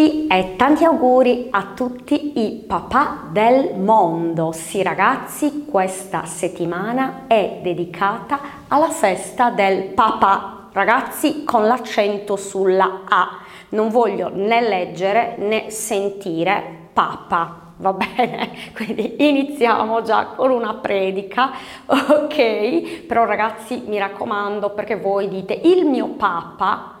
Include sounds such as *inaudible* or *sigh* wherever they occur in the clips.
tutti e tanti auguri a tutti i papà del mondo. Sì ragazzi, questa settimana è dedicata alla festa del papà. Ragazzi con l'accento sulla A. Non voglio né leggere né sentire papa. Va bene? *laughs* Quindi iniziamo già con una predica, *laughs* ok? Però ragazzi mi raccomando perché voi dite il mio papa eh,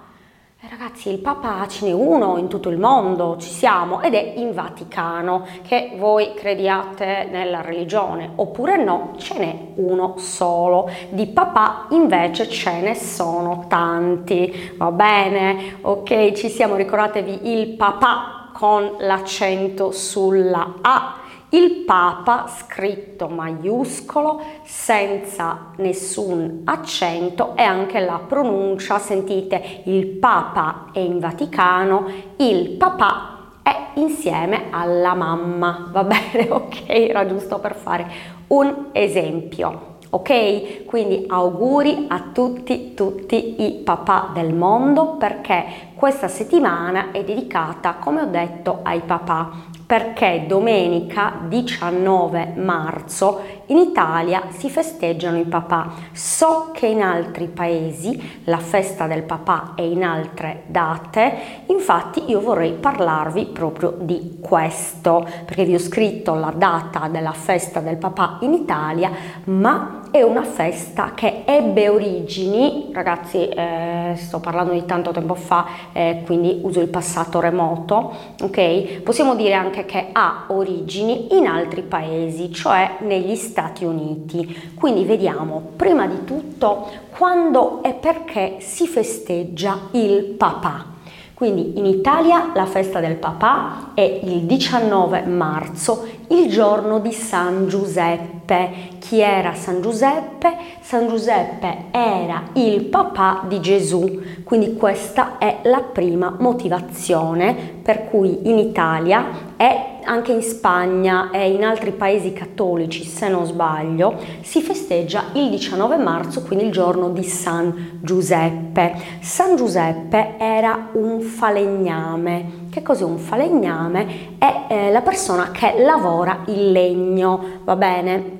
ragazzi, il Papa ce n'è uno in tutto il mondo, ci siamo, ed è in Vaticano, che voi crediate nella religione oppure no, ce n'è uno solo. Di papà invece ce ne sono tanti, va bene? Ok, ci siamo, ricordatevi il papà con l'accento sulla A il Papa scritto maiuscolo senza nessun accento e anche la pronuncia, sentite il Papa è in Vaticano, il papà è insieme alla mamma, va bene? *laughs* Ok, era giusto per fare un esempio. Ok? Quindi auguri a tutti, tutti i papà del mondo perché questa settimana è dedicata, come ho detto, ai papà perché domenica 19 marzo in Italia si festeggiano i papà. So che in altri paesi la festa del papà è in altre date, infatti io vorrei parlarvi proprio di questo, perché vi ho scritto la data della festa del papà in Italia, ma è una festa che ebbe origini, ragazzi eh, sto parlando di tanto tempo fa, eh, quindi uso il passato remoto, ok? Possiamo dire anche che ha origini in altri paesi, cioè negli Stati Uniti. Quindi vediamo prima di tutto quando e perché si festeggia il papà. Quindi in Italia la festa del papà è il 19 marzo, il giorno di San Giuseppe. Chi era San Giuseppe? San Giuseppe era il papà di Gesù, quindi questa è la prima motivazione per cui in Italia è anche in Spagna e in altri paesi cattolici, se non sbaglio, si festeggia il 19 marzo, quindi il giorno di San Giuseppe. San Giuseppe era un falegname. Che cos'è un falegname? È eh, la persona che lavora il legno, va bene?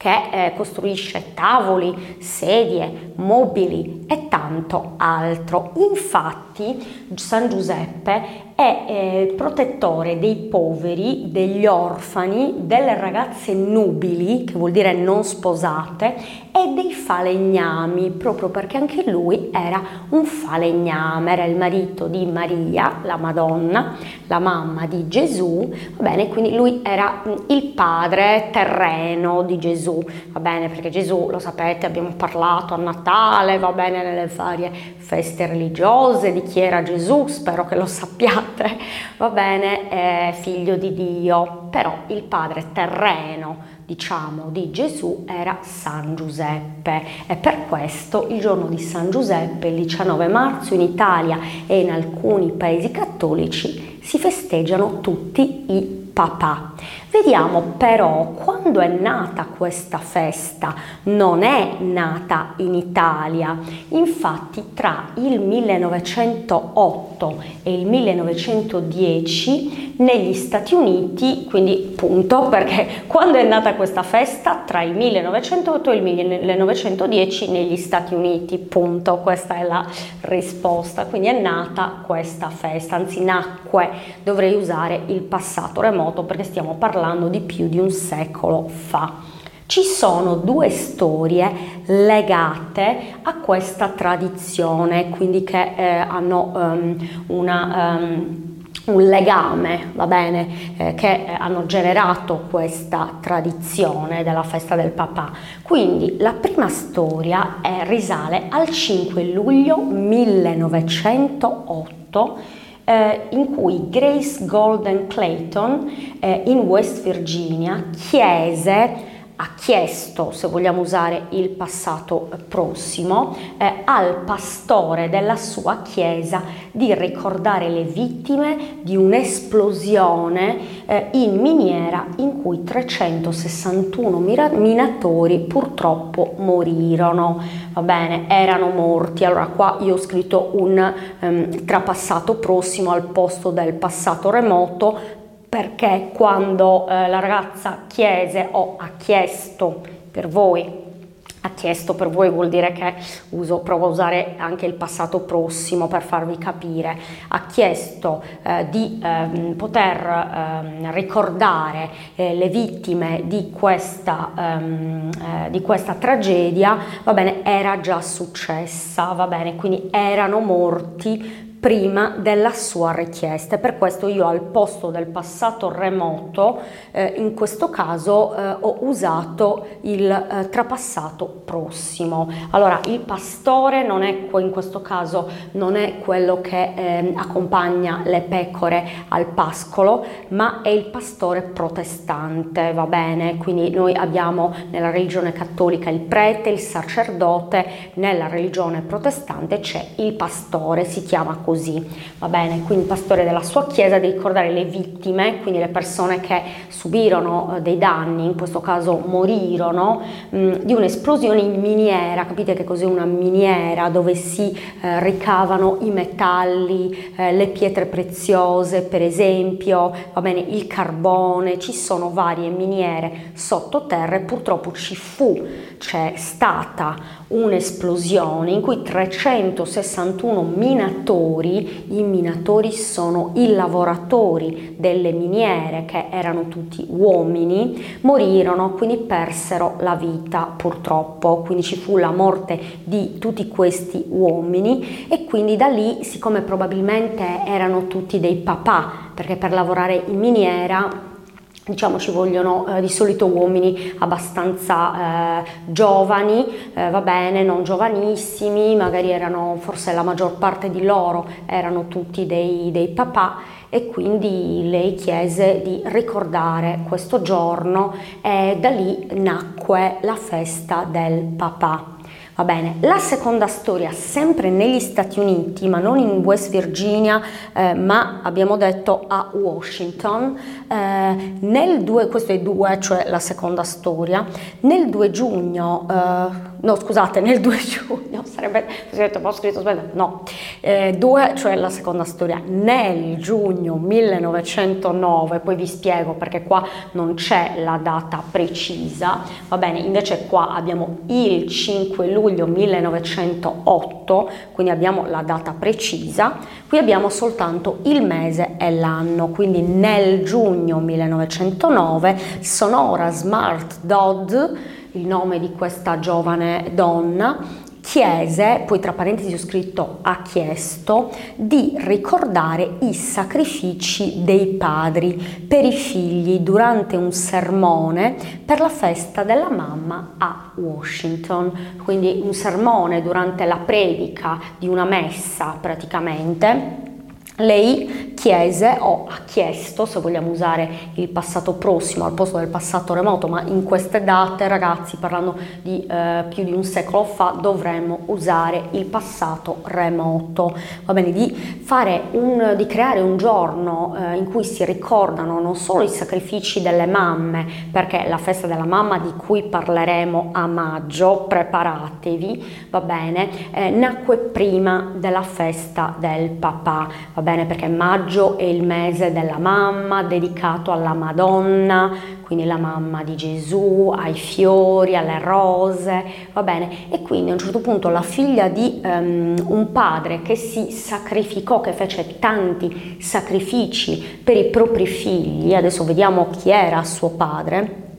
che eh, costruisce tavoli, sedie, mobili e tanto altro. Infatti San Giuseppe è eh, protettore dei poveri, degli orfani, delle ragazze nubili, che vuol dire non sposate, e dei falegnami, proprio perché anche lui era un falegname, era il marito di Maria, la Madonna, la mamma di Gesù, va bene, quindi lui era mm, il padre terreno di Gesù, va bene, perché Gesù, lo sapete, abbiamo parlato a Natale, va bene, nelle varie feste religiose di chi era Gesù, spero che lo sappiate padre, *laughs* va bene, è figlio di Dio, però il padre terreno, diciamo, di Gesù era San Giuseppe e per questo il giorno di San Giuseppe, il 19 marzo, in Italia e in alcuni paesi cattolici si festeggiano tutti i papà. Vediamo però quando è nata questa festa. Non è nata in Italia. Infatti tra il 1908 e il 1910 negli Stati Uniti, quindi punto *laughs* perché quando è nata questa festa tra il 1908 e il 1910 negli Stati Uniti, punto, questa è la risposta. Quindi è nata questa festa, anzi nacque, dovrei usare il passato remoto perché stiamo parlando parlando di più di un secolo fa. Ci sono due storie legate a questa tradizione, quindi che eh, hanno um, una, um, un legame, va bene, eh, che hanno generato questa tradizione della festa del papà. Quindi la prima storia è, risale al 5 luglio 1908 eh, in cui Grace Golden Clayton eh, in West Virginia chiese ha chiesto, se vogliamo usare il passato prossimo, eh, al pastore della sua chiesa di ricordare le vittime di un'esplosione eh, in miniera in cui 361 minatori purtroppo morirono. Va bene, erano morti. Allora qua io ho scritto un um, trapassato prossimo al posto del passato remoto perché quando eh, la ragazza chiese o ha chiesto per voi ha chiesto per voi vuol dire che uso, provo a usare anche il passato prossimo per farvi capire, ha chiesto eh, di eh, poter eh, ricordare eh, le vittime di questa, ehm, eh, di questa tragedia, va bene, era già successa, va bene, quindi erano morti prima della sua richiesta. Per questo io al posto del passato remoto, eh, in questo caso eh, ho usato il eh, trapassato prossimo. Allora, il pastore non è in questo caso non è quello che ehm, accompagna le pecore al pascolo, ma è il pastore protestante, va bene? Quindi noi abbiamo nella religione cattolica il prete, il sacerdote, nella religione protestante c'è il pastore, si chiama così così, va bene? Quindi il pastore della sua chiesa di ricordare le vittime, quindi le persone che subirono eh, dei danni, in questo caso morirono, mm, di un'esplosione in miniera, capite che cos'è una miniera? Dove si eh, ricavano i metalli, eh, le pietre preziose per esempio, va bene, il carbone, ci sono varie miniere sottoterra e purtroppo ci fu, c'è stata un'esplosione in cui 361 minatori, i minatori sono i lavoratori delle miniere che erano tutti uomini, morirono, quindi persero la vita purtroppo, quindi ci fu la morte di tutti questi uomini e quindi da lì, siccome probabilmente erano tutti dei papà, perché per lavorare in miniera diciamo ci vogliono eh, di solito uomini abbastanza eh, giovani, eh, va bene, non giovanissimi, magari erano forse la maggior parte di loro erano tutti dei, dei papà e quindi lei chiese di ricordare questo giorno e da lì nacque la festa del papà. Va bene, la seconda storia sempre negli Stati Uniti, ma non in West Virginia, eh, ma abbiamo detto a Washington, eh, nel 2, questo è 2, cioè la seconda storia, nel 2 giugno, eh, no scusate, nel 2 *laughs* giugno, sarebbe, ho scritto sbagliato, no, 2, eh, cioè la seconda storia, nel giugno 1909, poi vi spiego perché qua non c'è la data precisa, va bene, invece qua abbiamo il 5 luglio, luglio 1908, quindi abbiamo la data precisa, qui abbiamo soltanto il mese e l'anno, quindi nel giugno 1909 Sonora Smart Dodd, il nome di questa giovane donna, chiese, poi tra parentesi ho scritto ha chiesto, di ricordare i sacrifici dei padri per i figli durante un sermone per la festa della mamma a Washington. Quindi un sermone durante la predica di una messa praticamente lei chiese o ha chiesto, se vogliamo usare il passato prossimo al posto del passato remoto, ma in queste date ragazzi parlando di eh, più di un secolo fa dovremmo usare il passato remoto, va bene, di, un, di creare un giorno eh, in cui si ricordano non solo i sacrifici delle mamme, perché la festa della mamma di cui parleremo a maggio, preparatevi, va bene, eh, nacque prima della festa del papà, va bene bene perché maggio è il mese della mamma dedicato alla Madonna, quindi la mamma di Gesù, ai fiori, alle rose, va bene? E quindi a un certo punto la figlia di um, un padre che si sacrificò, che fece tanti sacrifici per i propri figli, adesso vediamo chi era suo padre,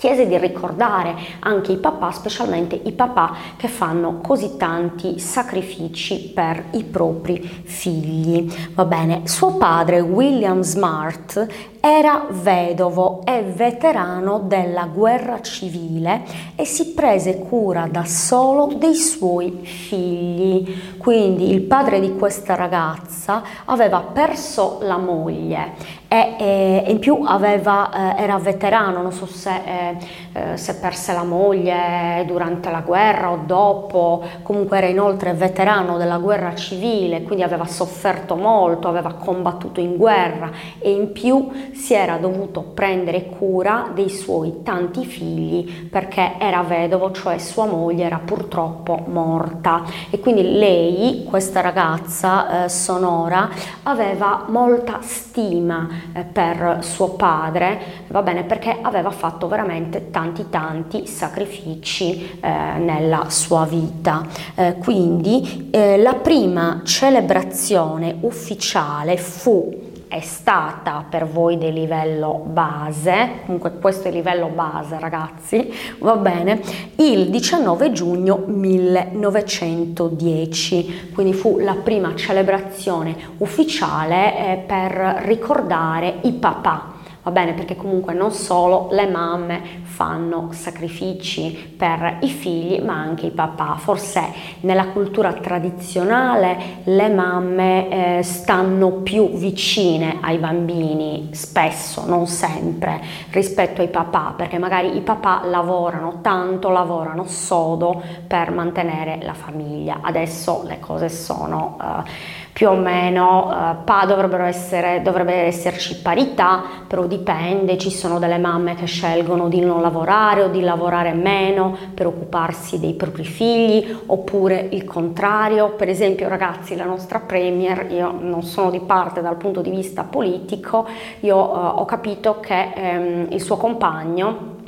chiese di ricordare anche i papà, specialmente i papà che fanno così tanti sacrifici per i propri figli. Va bene, suo padre William Smart era vedovo e veterano della guerra civile e si prese cura da solo dei suoi figli. Quindi il padre di questa ragazza aveva perso la moglie e, e in più aveva, eh, era veterano, non so se, eh, eh, se perse la moglie durante la guerra o dopo, comunque era inoltre veterano della guerra civile, quindi aveva sofferto molto, aveva combattuto in guerra e in più si era dovuto prendere cura dei suoi tanti figli perché era vedovo, cioè sua moglie era purtroppo morta e quindi lei, questa ragazza eh, sonora, aveva molta stima eh, per suo padre, va bene, perché aveva fatto veramente tanti tanti sacrifici eh, nella sua vita. Eh, quindi eh, la prima celebrazione ufficiale fu è stata per voi di livello base, comunque questo è il livello base ragazzi, va bene, il 19 giugno 1910, quindi fu la prima celebrazione ufficiale eh, per ricordare i papà va bene? Perché comunque non solo le mamme fanno sacrifici per i figli, ma anche i papà. Forse nella cultura tradizionale le mamme eh, stanno più vicine ai bambini, spesso, non sempre, rispetto ai papà, perché magari i papà lavorano tanto, lavorano sodo per mantenere la famiglia. Adesso le cose sono... Eh, più o meno eh, pa, dovrebbero essere, dovrebbe esserci parità, però dipende, ci sono delle mamme che scelgono di non lavorare o di lavorare meno per occuparsi dei propri figli, oppure il contrario, per esempio ragazzi la nostra Premier, io non sono di parte dal punto di vista politico, io eh, ho capito che ehm, il suo compagno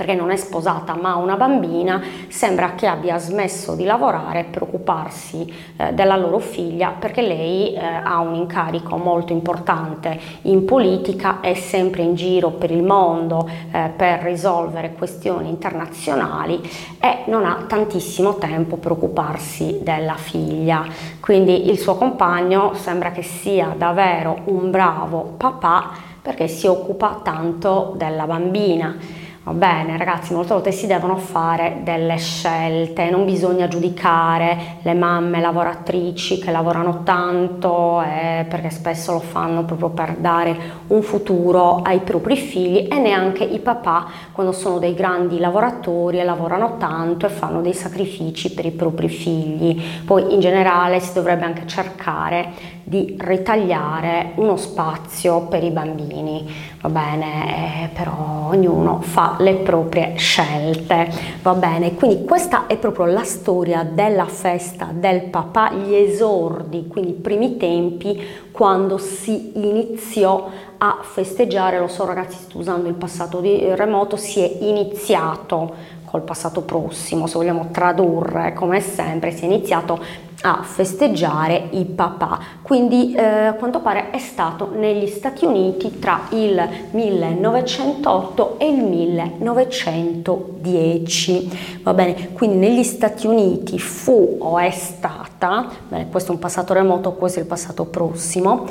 perché non è sposata ma ha una bambina, sembra che abbia smesso di lavorare per occuparsi eh, della loro figlia perché lei eh, ha un incarico molto importante in politica, è sempre in giro per il mondo eh, per risolvere questioni internazionali e non ha tantissimo tempo per occuparsi della figlia. Quindi il suo compagno sembra che sia davvero un bravo papà perché si occupa tanto della bambina. Va bene ragazzi, molte volte si devono fare delle scelte, non bisogna giudicare le mamme lavoratrici che lavorano tanto eh, perché spesso lo fanno proprio per dare un futuro ai propri figli e neanche i papà quando sono dei grandi lavoratori e lavorano tanto e fanno dei sacrifici per i propri figli. Poi in generale si dovrebbe anche cercare di ritagliare uno spazio per i bambini, va bene, eh, però ognuno fa le proprie scelte, va bene, quindi questa è proprio la storia della festa del papà, gli esordi, quindi i primi tempi quando si iniziò a festeggiare, lo so ragazzi sto usando il passato di remoto, si è iniziato col passato prossimo, se vogliamo tradurre come sempre, si è iniziato a festeggiare i papà. Quindi eh, a quanto pare è stato negli Stati Uniti tra il 1908 e il 1910. Va bene, quindi negli Stati Uniti fu o è stata, bene, questo è un passato remoto, questo è il passato prossimo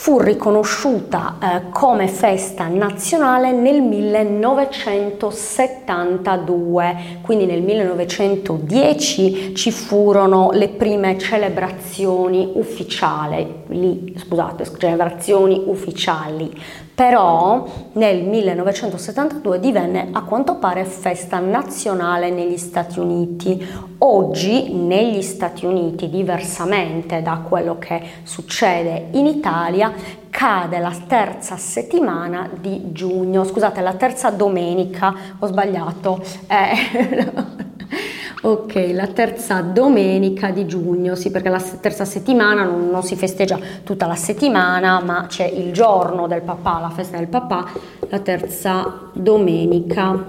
fu riconosciuta eh, come festa nazionale nel 1972, quindi nel 1910 ci furono le prime celebrazioni ufficiali, lì, scusate, celebrazioni ufficiali però nel 1972 divenne a quanto pare festa nazionale negli Stati Uniti. Oggi negli Stati Uniti, diversamente da quello che succede in Italia, cade la terza settimana di giugno, scusate, la terza domenica, ho sbagliato. Eh, *laughs* Ok, la terza domenica di giugno, sì, perché la terza settimana non, non, si festeggia tutta la settimana, ma c'è il giorno del papà, la festa del papà, la terza domenica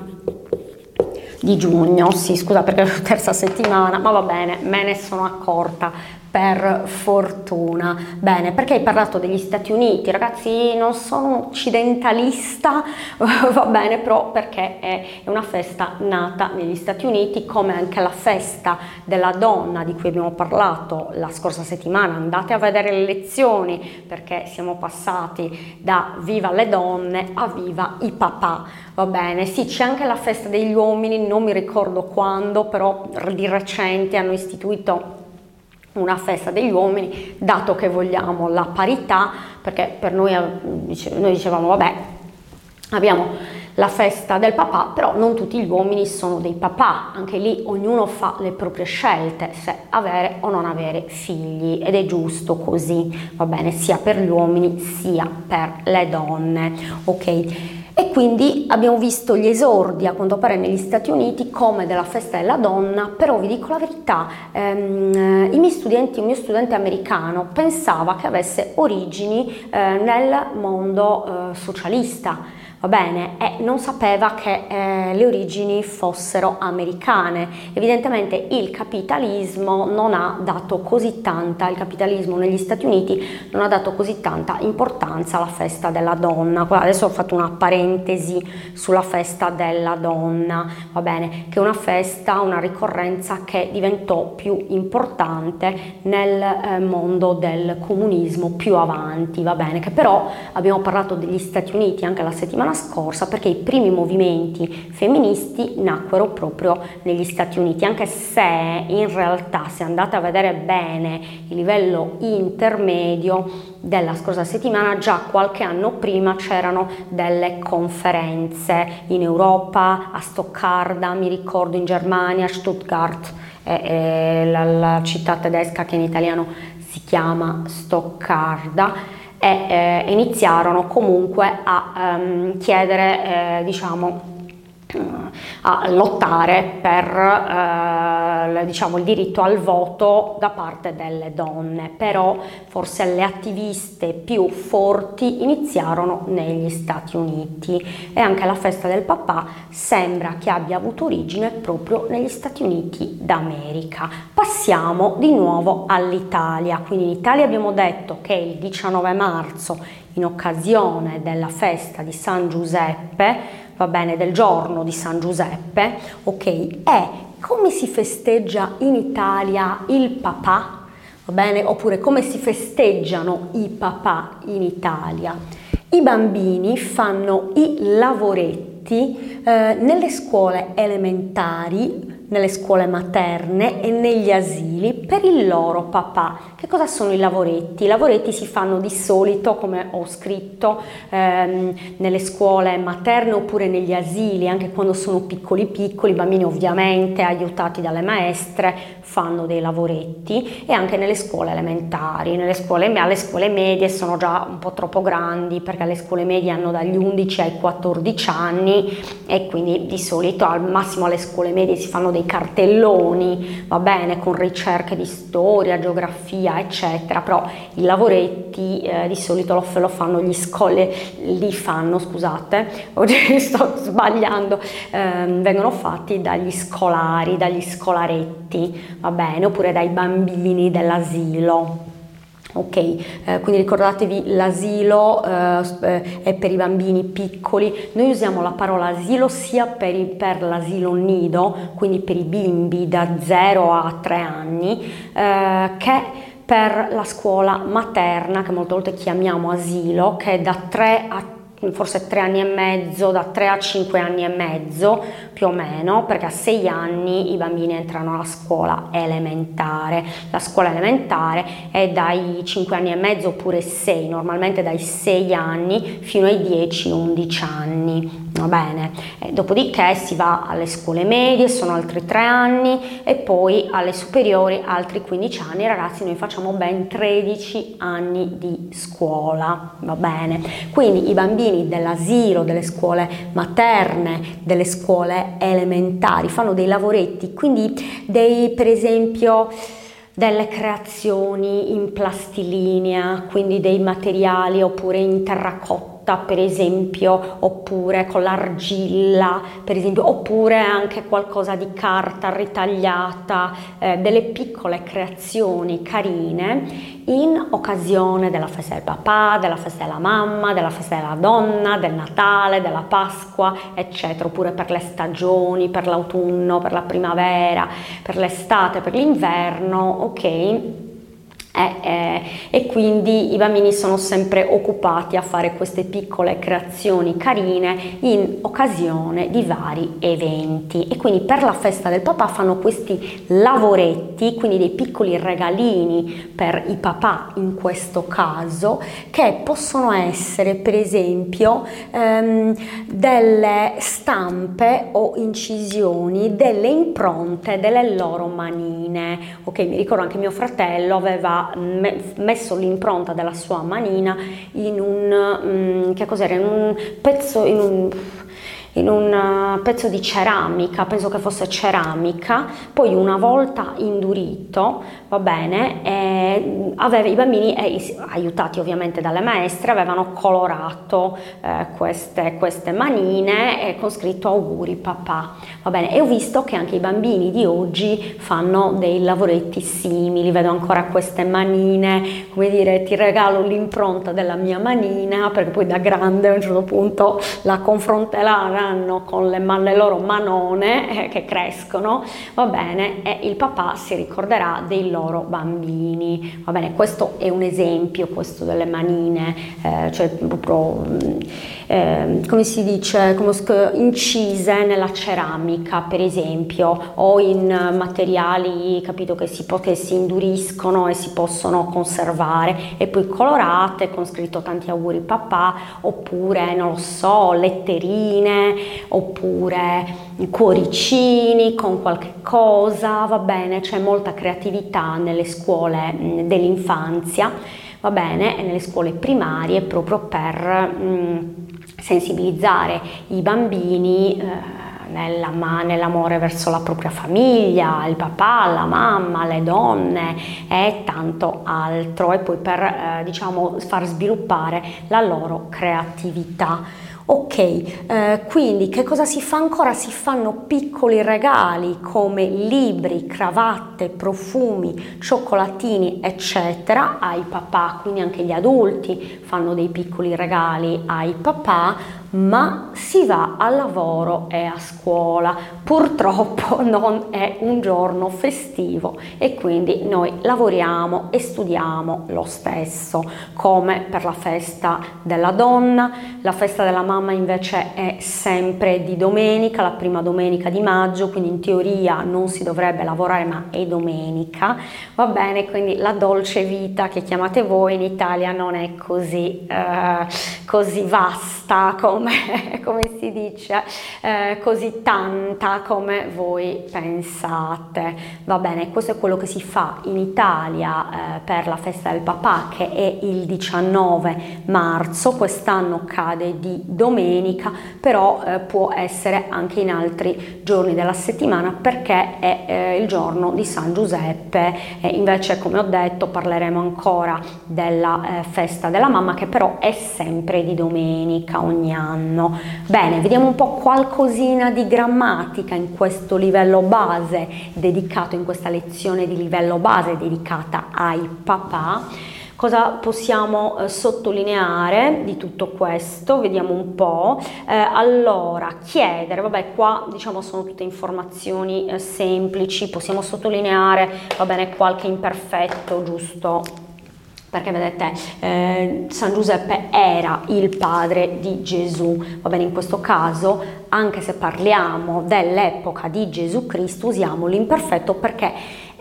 di giugno, sì, scusa perché è la *laughs* terza settimana, ma va bene, me ne sono accorta per fortuna. Bene, perché hai parlato degli Stati Uniti? Ragazzi, non sono occidentalista, *laughs* va bene, però perché è una festa nata negli Stati Uniti, come anche la festa della donna di cui abbiamo parlato la scorsa settimana. Andate a vedere le lezioni perché siamo passati da viva le donne a viva i papà. Va bene, sì, c'è anche la festa degli uomini, non mi ricordo quando, però di recente hanno istituito una festa degli uomini, dato che vogliamo la parità, perché per noi, noi dicevamo vabbè, abbiamo la festa del papà, però non tutti gli uomini sono dei papà, anche lì ognuno fa le proprie scelte se avere o non avere figli ed è giusto così, va bene, sia per gli uomini sia per le donne, ok? E quindi abbiamo visto gli esordi a quanto pare negli Stati Uniti come della festa della donna, però vi dico la verità, ehm, i miei studenti, il mio studente americano pensava che avesse origini eh, nel mondo eh, socialista va bene, e non sapeva che eh, le origini fossero americane. Evidentemente il capitalismo non ha dato così tanta, il capitalismo negli Stati Uniti non ha dato così tanta importanza alla festa della donna. Adesso ho fatto una parentesi sulla festa della donna, va bene, che è una festa, una ricorrenza che diventò più importante nel eh, mondo del comunismo più avanti, va bene, che però abbiamo parlato degli Stati Uniti anche la settimana settimana scorsa perché i primi movimenti femministi nacquero proprio negli Stati Uniti, anche se in realtà se andate a vedere bene il livello intermedio della scorsa settimana, già qualche anno prima c'erano delle conferenze in Europa, a Stoccarda, mi ricordo in Germania, Stuttgart, eh, eh, la, la città tedesca che in italiano si chiama Stoccarda e eh, iniziarono comunque a ehm, chiedere, eh, diciamo, a lottare per eh, diciamo, il diritto al voto da parte delle donne, però forse le attiviste più forti iniziarono negli Stati Uniti. E anche la festa del papà sembra che abbia avuto origine proprio negli Stati Uniti d'America. Passiamo di nuovo all'Italia, quindi in Italia abbiamo detto che il 19 marzo in occasione della festa di San Giuseppe va bene, del giorno di San Giuseppe, ok, è come si festeggia in Italia il papà, va bene, oppure come si festeggiano i papà in Italia. I bambini fanno i lavoretti eh, nelle scuole elementari nelle scuole materne e negli asili per il loro papà. Che cosa sono i lavoretti? I lavoretti si fanno di solito, come ho scritto, ehm, nelle scuole materne oppure negli asili, anche quando sono piccoli piccoli, i bambini ovviamente aiutati dalle maestre fanno dei lavoretti e anche nelle scuole elementari. Nelle scuole, alle scuole medie sono già un po' troppo grandi perché le scuole medie hanno dagli 11 ai 14 anni e quindi di solito al massimo alle scuole medie si fanno dei dei cartelloni, va bene, con ricerche di storia, geografia, eccetera, però i lavoretti eh, di solito lo, lo, fanno gli scole, li fanno, scusate, *laughs* oggi sto sbagliando, eh, vengono fatti dagli scolari, dagli scolaretti, va bene, oppure dai bambini dell'asilo. Ok, eh, quindi ricordatevi l'asilo eh, eh, è per i bambini piccoli, noi usiamo la parola asilo sia per, i, per, l'asilo nido, quindi per i bimbi da 0 a 3 anni, eh, che per la scuola materna, che molte volte chiamiamo asilo, che è da 3 a 3 forse tre anni e mezzo, da tre a cinque anni e mezzo più o meno, perché a sei anni i bambini entrano alla scuola elementare. La scuola elementare è dai cinque anni e mezzo oppure sei, normalmente dai sei anni fino ai 10-11 anni. Va bene, e dopodiché si va alle scuole medie, sono altri tre anni e poi alle superiori altri 15 anni. Ragazzi, noi facciamo ben 13 anni di scuola, va bene? Quindi i bambini dell'asilo, delle scuole materne, delle scuole elementari fanno dei lavoretti, quindi dei per esempio delle creazioni in plastilinea, quindi dei materiali oppure in terracotta frutta, per esempio, oppure con l'argilla, per esempio, oppure anche qualcosa di carta ritagliata, eh, delle piccole creazioni carine in occasione della festa del papà, della festa della mamma, della festa della donna, del Natale, della Pasqua, eccetera, oppure per le stagioni, per l'autunno, per la primavera, per l'estate, per l'inverno, ok? Eh, eh, e quindi i bambini sono sempre occupati a fare queste piccole creazioni carine in occasione di vari eventi. E quindi per la festa del papà fanno questi lavoretti, quindi dei piccoli regalini per i papà in questo caso che possono essere per esempio ehm, delle stampe o incisioni delle impronte delle loro manine. Ok mi ricordo anche mio fratello aveva messo l'impronta della sua manina in un, um, che cos'era, in un pezzo, in un in un eh, pezzo di ceramica, penso che fosse ceramica, poi una volta indurito, va bene, eh, aveva, i bambini, aiutati ovviamente dalle maestre, avevano colorato eh, queste, queste, manine con scritto auguri papà, va bene, e ho visto che anche i bambini di oggi fanno dei lavoretti simili, vedo ancora queste manine, come dire, ti regalo l'impronta della mia manina, perché poi da grande a un certo punto la confronteranno saranno con le, le loro manone eh, che crescono, va bene, e il papà si ricorderà dei loro bambini, va bene, questo è un esempio, questo delle manine, eh, cioè proprio, eh, come si dice, come incise nella ceramica per esempio, o in materiali, capito, che si, che si induriscono e si possono conservare, e poi colorate con scritto tanti auguri papà, oppure, non lo so, letterine, oppure cuoricini con qualche cosa, va bene, c'è molta creatività nelle scuole dell'infanzia, va bene, e nelle scuole primarie proprio per mh, sensibilizzare i bambini eh, nell'amore verso la propria famiglia, il papà, la mamma, le donne e tanto altro e poi per eh, diciamo far sviluppare la loro creatività. Ok, eh, quindi che cosa si fa ancora? Si fanno piccoli regali come libri, cravatte, profumi, cioccolatini, eccetera ai papà, quindi anche gli adulti fanno dei piccoli regali ai papà ma si va al lavoro e a scuola. Purtroppo *laughs* non è un giorno festivo e quindi noi lavoriamo e studiamo lo stesso, come per la festa della donna, la festa della mamma invece è sempre di domenica, la prima domenica di maggio, quindi in teoria non si dovrebbe lavorare ma è domenica, va bene? Quindi la dolce vita che chiamate voi in Italia non è così, eh, così vasta come *laughs* come, si dice, eh, così tanta come voi pensate. Va bene, questo è quello che si fa in Italia eh, per la festa del papà che è il 19 marzo, quest'anno cade di domenica, però eh, può essere anche in altri giorni della settimana perché è eh, il giorno di San Giuseppe. Invece come ho detto parleremo ancora della eh, festa della mamma che però è sempre di domenica ogni anno anno. Bene, vediamo un po' qualcosina di grammatica in questo livello base dedicato, in questa lezione di livello base dedicata ai papà. Cosa possiamo eh, sottolineare di tutto questo? Vediamo un po'. Eh, allora, chiedere, vabbè, qua diciamo sono tutte informazioni eh, semplici, possiamo sottolineare, va bene, qualche imperfetto, giusto? Perché vedete eh, San Giuseppe era il padre di Gesù, va bene in questo caso anche se parliamo dell'epoca di Gesù Cristo usiamo l'imperfetto perché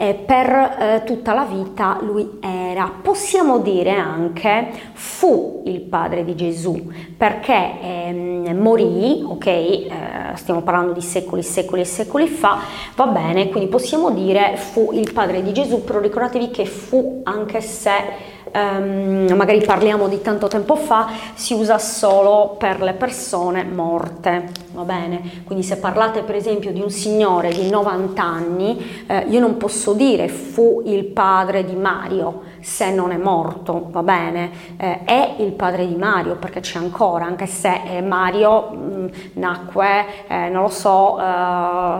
eh, per eh, tutta la vita lui era, possiamo dire anche fu il padre di Gesù. Perché ehm, morì, ok, eh, stiamo parlando di secoli, secoli e secoli fa, va bene, quindi possiamo dire fu il padre di Gesù, però ricordatevi che fu anche se Um, magari parliamo di tanto tempo fa, si usa solo per le persone morte, va bene? Quindi se parlate per esempio di un signore di 90 anni, eh, io non posso dire fu il padre di Mario, se non è morto, va bene, eh, è il padre di Mario perché c'è ancora, anche se eh, Mario mh, mm, nacque, eh, non lo so,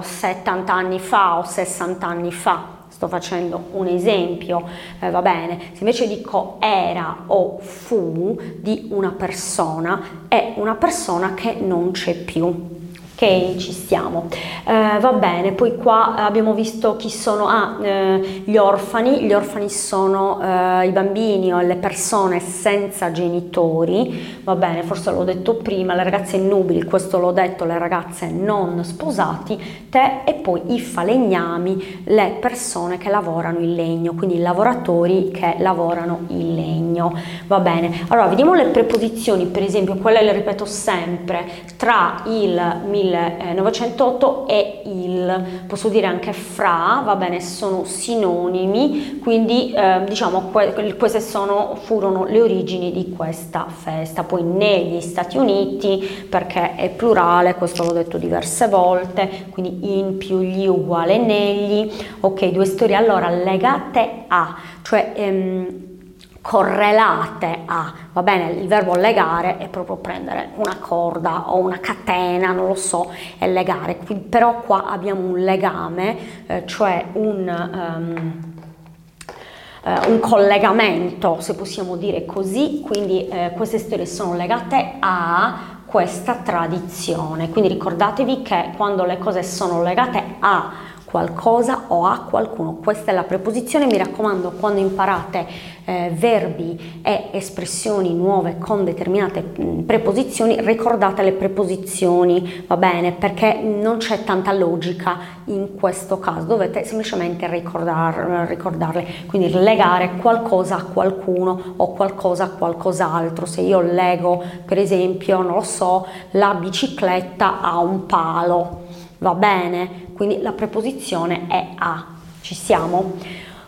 70 anni fa o 60 anni fa sto facendo un esempio, eh, va bene, se invece dico era o fu di una persona, è una persona che non c'è più ok ci stiamo eh, va bene poi qua abbiamo visto chi sono ah, eh, gli orfani. Gli orfani sono eh, i bambini o le persone senza genitori. Va bene forse l'ho detto prima le ragazze nubili questo l'ho detto le ragazze non sposati te e poi i falegnami le persone che lavorano in legno quindi i lavoratori che lavorano in legno. Va bene allora vediamo le preposizioni per esempio quelle le ripeto sempre tra il 1000 1908 e il, posso dire anche fra, va bene, sono sinonimi, quindi eh, diciamo que- queste sono, furono le origini di questa festa. Poi negli Stati Uniti, perché è plurale, questo l'ho detto diverse volte, quindi in più gli uguale negli, ok, due storie. Allora legate a, cioè ehm, correlate a, va bene, il verbo legare è proprio prendere una corda o una catena, non lo so, e legare, però qua abbiamo un legame, eh, cioè un... Um, un collegamento, se possiamo dire così, quindi uh, queste storie sono legate a questa tradizione. Quindi ricordatevi che quando le cose sono legate a qualcosa o a qualcuno. Questa è la preposizione, mi raccomando quando imparate eh, verbi e espressioni nuove con determinate mm, preposizioni, ricordate le preposizioni, va bene? Perché non c'è tanta logica in questo caso, dovete semplicemente ricordar, ricordarle, quindi legare qualcosa a qualcuno o qualcosa a qualcos'altro. Se io lego, per esempio, non lo so, la bicicletta a un palo, va bene? Quindi la preposizione è a, ci siamo?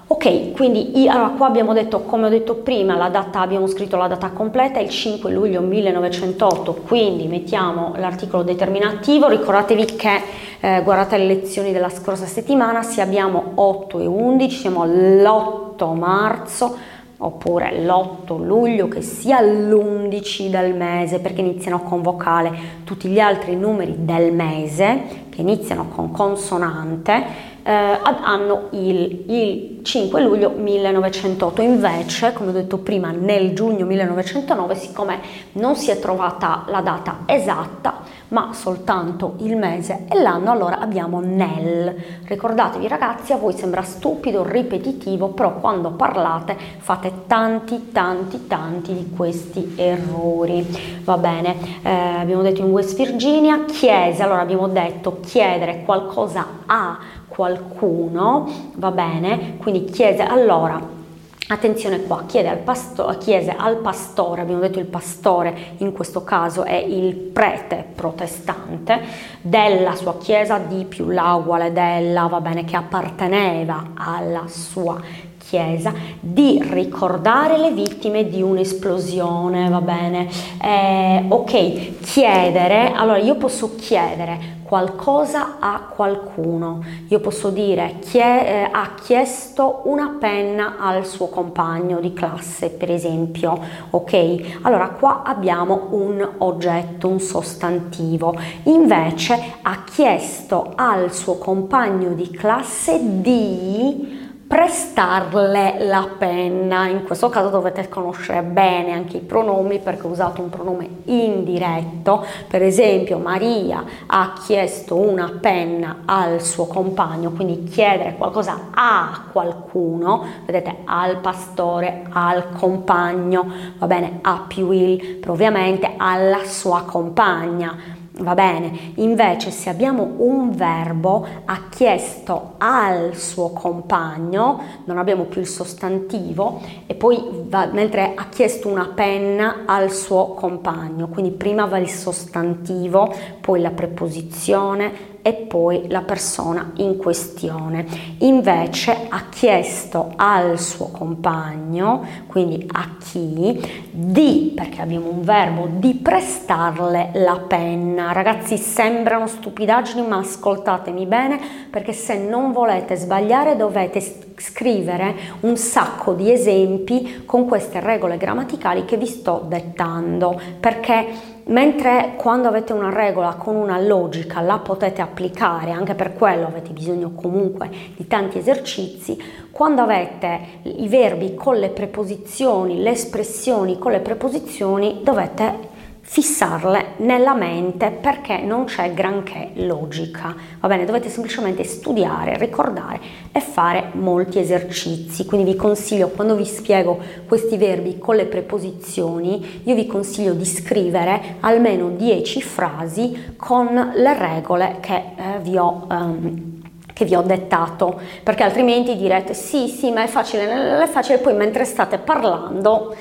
Ok, quindi allora qua abbiamo detto, come ho detto prima, la data, abbiamo scritto la data completa, il 5 luglio 1908, quindi mettiamo l'articolo determinativo, ricordatevi che eh, guardate le lezioni della scorsa settimana, se abbiamo 8 e 11, siamo all'8 marzo, oppure l'8 luglio che sia l'11 del mese perché iniziano con vocale tutti gli altri numeri del mese che iniziano con consonante eh, hanno il, il, 5 luglio 1908 invece come ho detto prima nel giugno 1909 siccome non si è trovata la data esatta ma soltanto il mese e l'anno, allora abbiamo nel. Ricordatevi ragazzi, a voi sembra stupido, ripetitivo, però quando parlate fate tanti, tanti, tanti di questi errori. Va bene, eh, abbiamo detto in West Virginia, chiese, allora abbiamo detto chiedere qualcosa a qualcuno, va bene? Quindi chiese, allora Attenzione qua, chiede al, pasto, chiese al pastore, abbiamo detto il pastore in questo caso è il prete protestante, della sua chiesa di più la uguale della, va bene, che apparteneva alla sua chiesa, di ricordare le vittime di un'esplosione, va bene? Eh, ok, chiedere, allora io posso chiedere qualcosa a qualcuno. Io posso dire chi eh, ha chiesto una penna al suo compagno di classe, per esempio. Ok? Allora qua abbiamo un oggetto, un sostantivo. Invece ha chiesto al suo compagno di classe di prestarle la penna. In questo caso dovete conoscere bene anche i pronomi perché ho usato un pronome indiretto. Per esempio Maria ha chiesto una penna al suo compagno, quindi chiedere qualcosa a qualcuno, vedete al pastore, al compagno, va bene, a più il, ovviamente alla sua compagna Va bene, invece se abbiamo un verbo ha chiesto al suo compagno, non abbiamo più il sostantivo e poi va, mentre ha chiesto una penna al suo compagno, quindi prima va il sostantivo, poi la preposizione, e poi la persona in questione. Invece ha chiesto al suo compagno, quindi a chi, di, perché abbiamo un verbo, di prestarle la penna. Ragazzi, sembrano stupidaggini, ma ascoltatemi bene, perché se non volete sbagliare dovete scrivere un sacco di esempi con queste regole grammaticali che vi sto dettando, perché mentre quando avete una regola con una logica la potete applicare, anche per quello avete bisogno comunque di tanti esercizi, quando avete i verbi con le preposizioni, le espressioni con le preposizioni, dovete fissarle nella mente perché non c'è granché logica. Va bene, dovete semplicemente studiare, ricordare e fare molti esercizi. Quindi vi consiglio, quando vi spiego questi verbi con le preposizioni, io vi consiglio di scrivere almeno 10 frasi con le regole che eh, vi ho um, che vi ho dettato, perché altrimenti direte sì, sì, ma è facile, è facile, poi mentre state parlando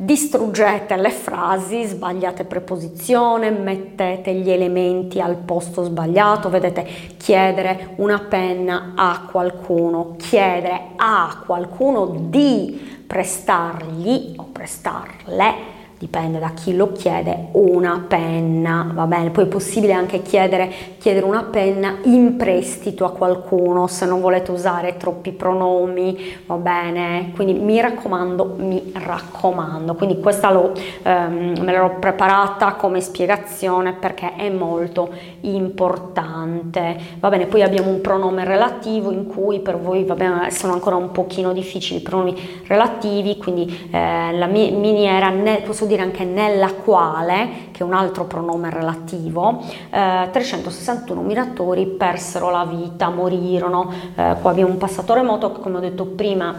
distruggete le frasi, sbagliate preposizione, mettete gli elementi al posto sbagliato, vedete, chiedere una penna a qualcuno, chiedere a qualcuno di prestargli o prestarle dipende da chi lo chiede, una penna, va bene, poi è possibile anche chiedere, chiedere una penna in prestito a qualcuno se non volete usare troppi pronomi, va bene, quindi mi raccomando, mi raccomando, quindi questa lo, ehm, me l'ero preparata come spiegazione perché è molto importante, va bene, poi abbiamo un pronome relativo in cui per voi va bene, sono ancora un pochino difficili i pronomi relativi, quindi eh, la miniera, posso dire anche nella quale, che è un altro pronome relativo, eh, 361 minatori persero la vita, morirono. Eh, qua abbiamo un passato remoto che come ho detto prima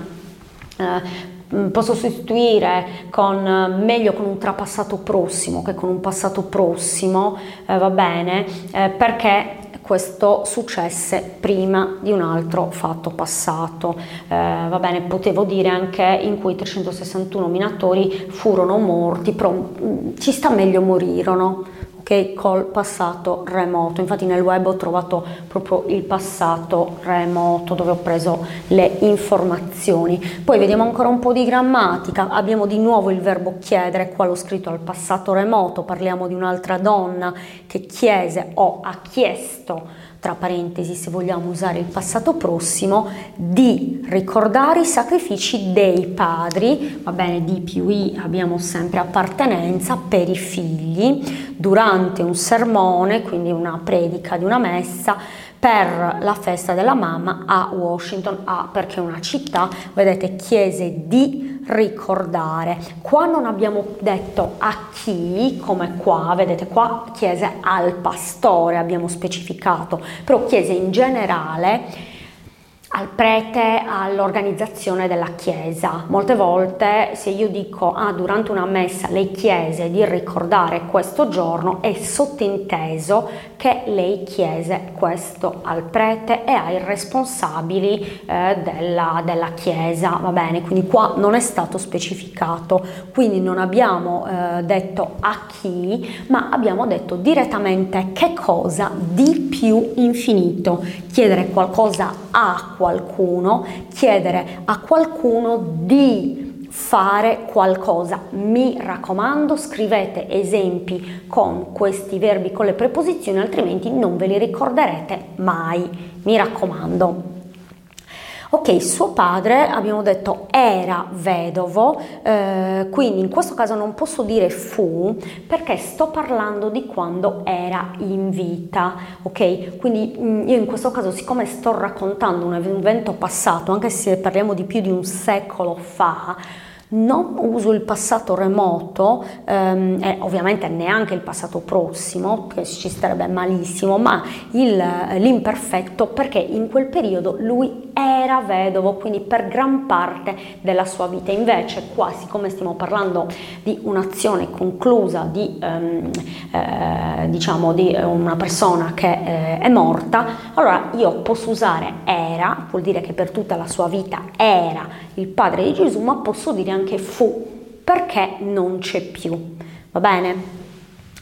eh, posso sostituire con, meglio con un trapassato prossimo che con un passato prossimo, eh, va bene, eh, perché questo successe prima di un altro fatto passato. Eh, va bene, potevo dire anche in cui 361 minatori furono morti, però mm, ci sta meglio morirono che col passato remoto. Infatti nel web ho trovato proprio il passato remoto dove ho preso le informazioni. Poi vediamo ancora un po' di grammatica. Abbiamo di nuovo il verbo chiedere, qua l'ho scritto al passato remoto, parliamo di un'altra donna che chiese o ha chiesto tra parentesi se vogliamo usare il passato prossimo, di ricordare i sacrifici dei padri, va bene, di più i abbiamo sempre appartenenza per i figli, durante un sermone, quindi una predica di una messa, per la festa della mamma a Washington, a, perché è una città, vedete, chiese di ricordare. Qua non abbiamo detto a chi, come qua, vedete qua chiese al pastore, abbiamo specificato, però chiese in generale al prete, all'organizzazione della chiesa. Molte volte se io dico ah, durante una messa lei chiese di ricordare questo giorno è sottinteso che lei chiese questo al prete e ai responsabili eh, della, della, chiesa, va bene? Quindi qua non è stato specificato, quindi non abbiamo eh, detto a chi, ma abbiamo detto direttamente che cosa di più infinito, chiedere qualcosa a qualcuno, chiedere a qualcuno di fare qualcosa. Mi raccomando, scrivete esempi con questi verbi con le preposizioni, altrimenti non ve li ricorderete mai. Mi raccomando. Ok, suo padre abbiamo detto era vedovo, eh, quindi in questo caso non posso dire fu perché sto parlando di quando era in vita, ok? Quindi mm, io in questo caso siccome sto raccontando un evento passato, anche se parliamo di più di un secolo fa, non uso il passato remoto ehm, e ovviamente neanche il passato prossimo, che ci starebbe malissimo, ma il, l'imperfetto perché in quel periodo lui era vedovo, quindi per gran parte della sua vita. Invece qua, siccome stiamo parlando di un'azione conclusa, di, ehm, eh, diciamo, di una persona che eh, è morta, allora io posso usare era, vuol dire che per tutta la sua vita era il padre di Gesù, ma posso dire anche fu, perché non c'è più. Va bene?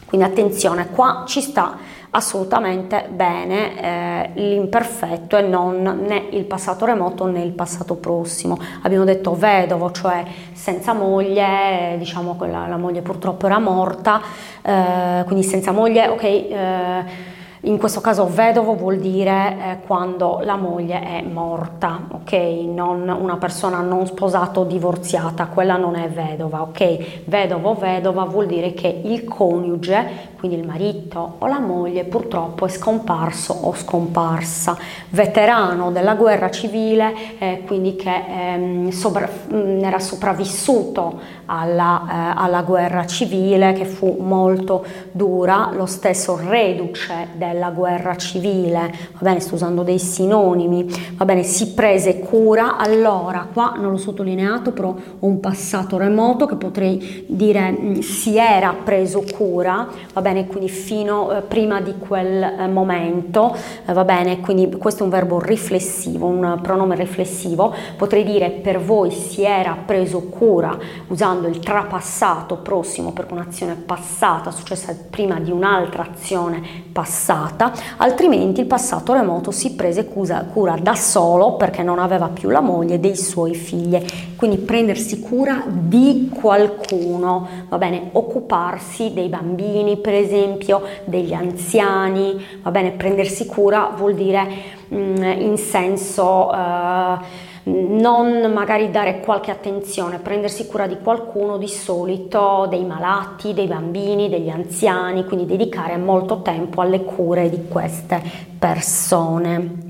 Quindi attenzione, qua ci sta assolutamente bene eh, l'imperfetto e non né il passato remoto né il passato prossimo. Abbiamo detto vedovo, cioè senza moglie, diciamo che la, la moglie purtroppo era morta, eh, quindi senza moglie, ok. Eh, in questo caso vedovo vuol dire eh, quando la moglie è morta, ok? Non una persona non sposata o divorziata, quella non è vedova, ok? Vedovo, vedova vuol dire che il coniuge, quindi il marito o la moglie, purtroppo è scomparso o scomparsa. Veterano della guerra civile, eh, quindi che ehm, sopra, mm, era sopravvissuto alla, eh, alla guerra civile che fu molto dura, lo stesso reduce del la guerra civile, va bene, sto usando dei sinonimi, va bene, si prese cura, allora qua non l'ho sottolineato, però un passato remoto che potrei dire mm, si era preso cura, va bene, quindi fino eh, prima di quel eh, momento, eh, va bene, quindi questo è un verbo riflessivo, un pronome riflessivo, potrei dire per voi si era preso cura usando il trapassato prossimo per un'azione passata successa prima di un'altra azione passata passata, altrimenti il passato remoto si prese cura da solo perché non aveva più la moglie dei suoi figli. Quindi prendersi cura di qualcuno, va bene, occuparsi dei bambini, per esempio, degli anziani, va bene, prendersi cura vuol dire mh, mm, in senso eh, non magari dare qualche attenzione, prendersi cura di qualcuno, di solito dei malati, dei bambini, degli anziani, quindi dedicare molto tempo alle cure di queste persone.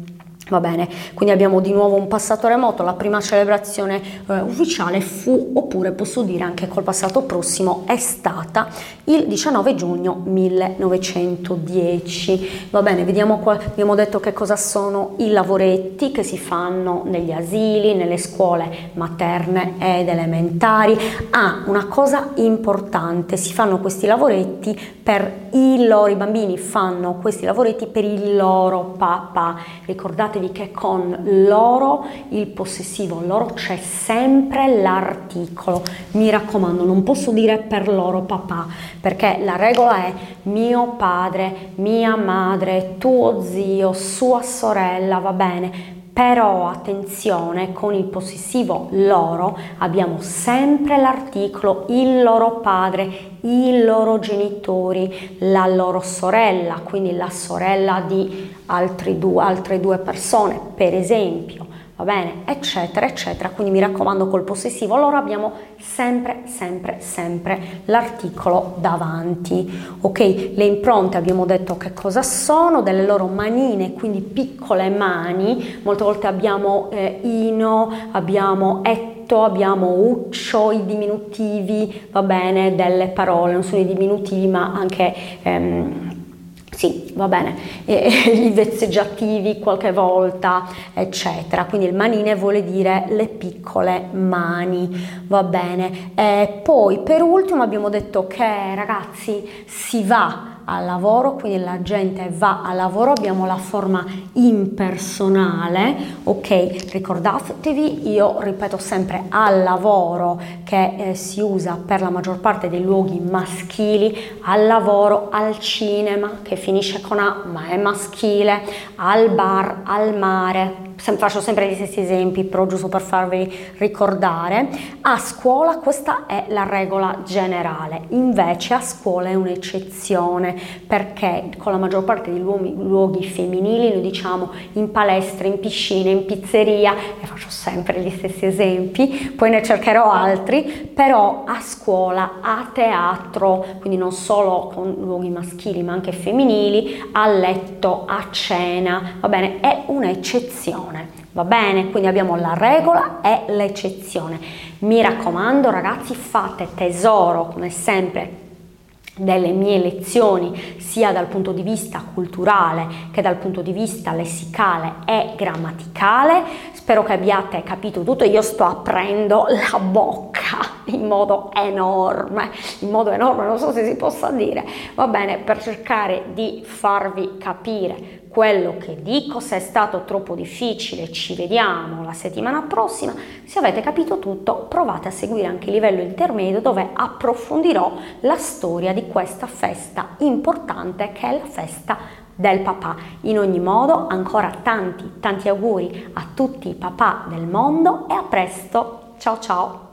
Va bene, quindi abbiamo di nuovo un passato remoto, la prima celebrazione eh, ufficiale fu, oppure posso dire anche col passato prossimo, è stata il 19 giugno 1910. Va bene, vediamo qua, abbiamo detto che cosa sono i lavoretti che si fanno negli asili, nelle scuole materne ed elementari. Ah, una cosa importante, si fanno questi lavoretti per i loro, i bambini fanno questi lavoretti per il loro papà. Ricordate ricordatevi che con loro, il possessivo loro, c'è sempre l'articolo. Mi raccomando, non posso dire per loro papà, perché la regola è mio padre, mia madre, tuo zio, sua sorella, va bene, però attenzione con il possessivo loro abbiamo sempre l'articolo il loro padre, i loro genitori, la loro sorella, quindi la sorella di due, altre due persone, per esempio va bene, eccetera, eccetera. Quindi mi raccomando col possessivo, allora abbiamo sempre, sempre, sempre l'articolo davanti. Ok, le impronte abbiamo detto che cosa sono, delle loro manine, quindi piccole mani, molte volte abbiamo eh, ino, abbiamo etto, abbiamo uccio, i diminutivi, va bene, delle parole, non sono i diminutivi ma anche... Ehm, sì, va bene, e, i vezzeggiativi qualche volta, eccetera. Quindi il manine vuole dire le piccole mani, va bene. E poi per ultimo abbiamo detto che ragazzi si va al lavoro, quindi la gente va al lavoro, abbiamo la forma impersonale, ok? Ricordatevi, io ripeto sempre al lavoro che eh, si usa per la maggior parte dei luoghi maschili, al lavoro, al cinema che finisce con A ma è maschile, al bar, al mare, faccio sempre gli stessi esempi, però giusto per farvi ricordare, a scuola questa è la regola generale, invece a scuola è un'eccezione perché con la maggior parte dei luoghi, luoghi femminili, noi diciamo in palestra, in piscina, in pizzeria, e faccio sempre gli stessi esempi, poi ne cercherò altri, però a scuola, a teatro, quindi non solo con luoghi maschili ma anche femminili, a letto, a cena, va bene, è un'eccezione l'eccezione. Va bene? Quindi abbiamo la regola e l'eccezione. Mi raccomando ragazzi, fate tesoro come sempre delle mie lezioni sia dal punto di vista culturale che dal punto di vista lessicale e grammaticale. Spero che abbiate capito tutto, io sto aprendo la bocca in modo enorme, in modo enorme, non so se si possa dire, va bene, per cercare di farvi capire quello che dico, se è stato troppo difficile ci vediamo la settimana prossima, se avete capito tutto provate a seguire anche il livello intermedio dove approfondirò la storia di questa festa importante che è la festa del papà. In ogni modo ancora tanti tanti auguri a tutti i papà del mondo e a presto, ciao ciao!